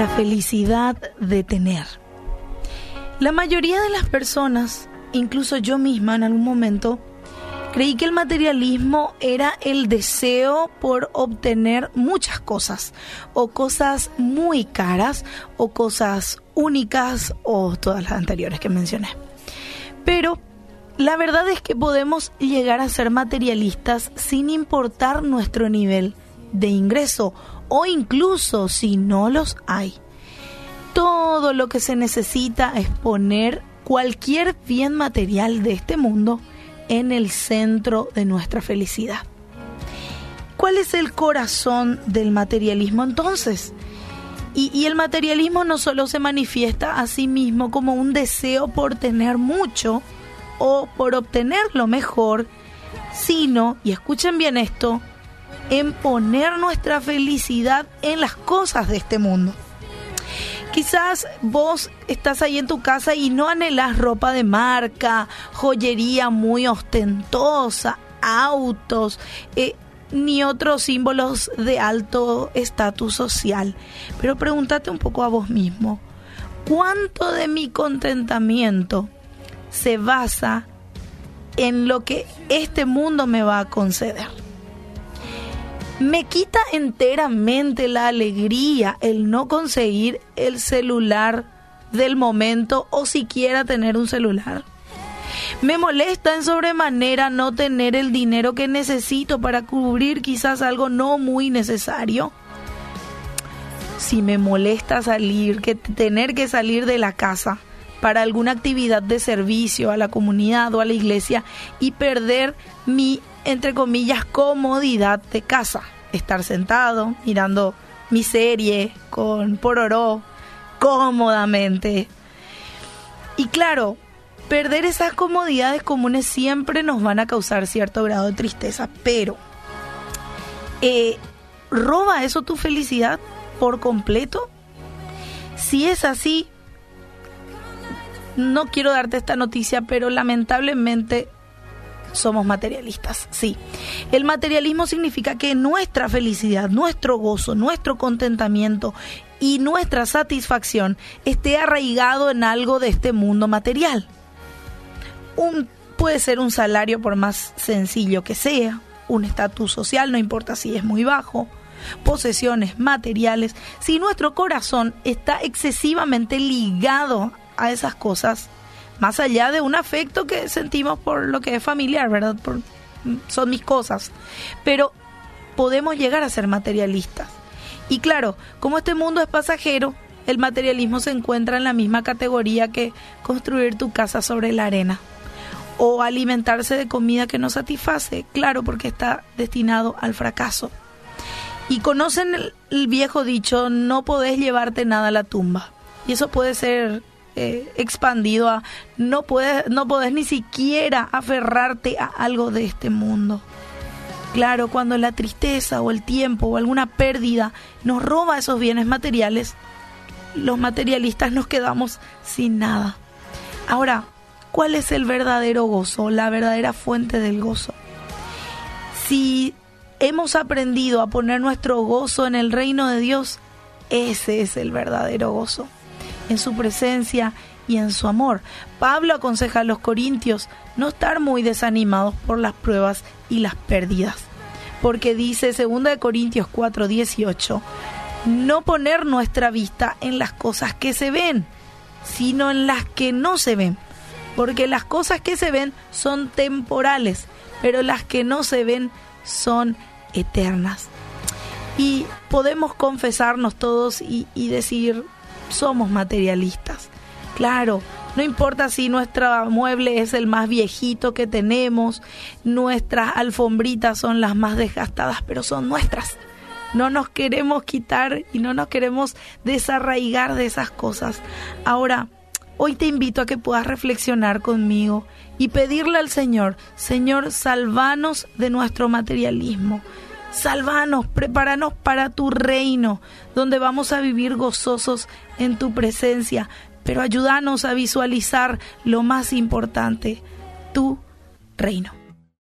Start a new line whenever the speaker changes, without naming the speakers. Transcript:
la felicidad de tener. La mayoría de las personas, incluso yo misma en algún momento, creí que el materialismo era el deseo por obtener muchas cosas, o cosas muy caras, o cosas únicas, o todas las anteriores que mencioné. Pero la verdad es que podemos llegar a ser materialistas sin importar nuestro nivel de ingreso o incluso si no los hay. Todo lo que se necesita es poner cualquier bien material de este mundo en el centro de nuestra felicidad. ¿Cuál es el corazón del materialismo entonces? Y, el materialismo no solo se manifiesta a sí mismo como un deseo por tener mucho o por obtener lo mejor, sino, y escuchen bien esto, en poner nuestra felicidad en las cosas de este mundo. Quizás vos estás ahí en tu casa y no anhelas ropa de marca, joyería muy ostentosa, autos, eh, ni otros símbolos de alto estatus social. Pero pregúntate un poco a vos mismo, ¿cuánto de mi contentamiento se basa en lo que este mundo me va a conceder? Me quita enteramente la alegría el no conseguir el celular del momento o siquiera tener un celular. Me molesta en sobremanera no tener el dinero que necesito para cubrir quizás algo no muy necesario. Si me molesta salir, que tener que salir de la casa para alguna actividad de servicio a la comunidad o a la iglesia y perder mi entre comillas, comodidad de casa. Estar sentado, mirando mi serie con pororó, cómodamente. Y claro, perder esas comodidades comunes siempre nos van a causar cierto grado de tristeza, pero eh, ¿roba eso tu felicidad por completo? Si es así, no quiero darte esta noticia, pero lamentablemente somos materialistas, sí. El materialismo significa que nuestra felicidad, nuestro gozo, nuestro contentamiento y nuestra satisfacción esté arraigado en algo de este mundo material. Un, puede ser un salario por más sencillo que sea, un estatus social, no importa si es muy bajo, posesiones materiales, si nuestro corazón está excesivamente ligado a esas cosas, más allá de un afecto que sentimos por lo que es familiar, ¿verdad? Por, son mis cosas. Pero podemos llegar a ser materialistas. Y claro, como este mundo es pasajero, el materialismo se encuentra en la misma categoría que construir tu casa sobre la arena o alimentarse de comida que no satisface, claro, porque está destinado al fracaso. Y conocen el, el viejo dicho, no podés llevarte nada a la tumba. Y eso puede ser eh, expandido a no puedes, no puedes ni siquiera aferrarte a algo de este mundo. Claro, cuando la tristeza o el tiempo o alguna pérdida nos roba esos bienes materiales, los materialistas nos quedamos sin nada. Ahora, ¿cuál es el verdadero gozo, la verdadera fuente del gozo? Si hemos aprendido a poner nuestro gozo en el reino de Dios, ese es el verdadero gozo en su presencia y en su amor. Pablo aconseja a los corintios no estar muy desanimados por las pruebas y las pérdidas, porque dice 2 Corintios 4:18, no poner nuestra vista en las cosas que se ven, sino en las que no se ven, porque las cosas que se ven son temporales, pero las que no se ven son eternas. Y podemos confesarnos todos y, y decir, somos materialistas. Claro, no importa si nuestro mueble es el más viejito que tenemos, nuestras alfombritas son las más desgastadas, pero son nuestras. No nos queremos quitar y no nos queremos desarraigar de esas cosas. Ahora, hoy te invito a que puedas reflexionar conmigo y pedirle al Señor, Señor, salvanos de nuestro materialismo. Sálvanos, prepáranos para tu reino, donde vamos a vivir gozosos en tu presencia, pero ayúdanos a visualizar lo más importante, tu reino.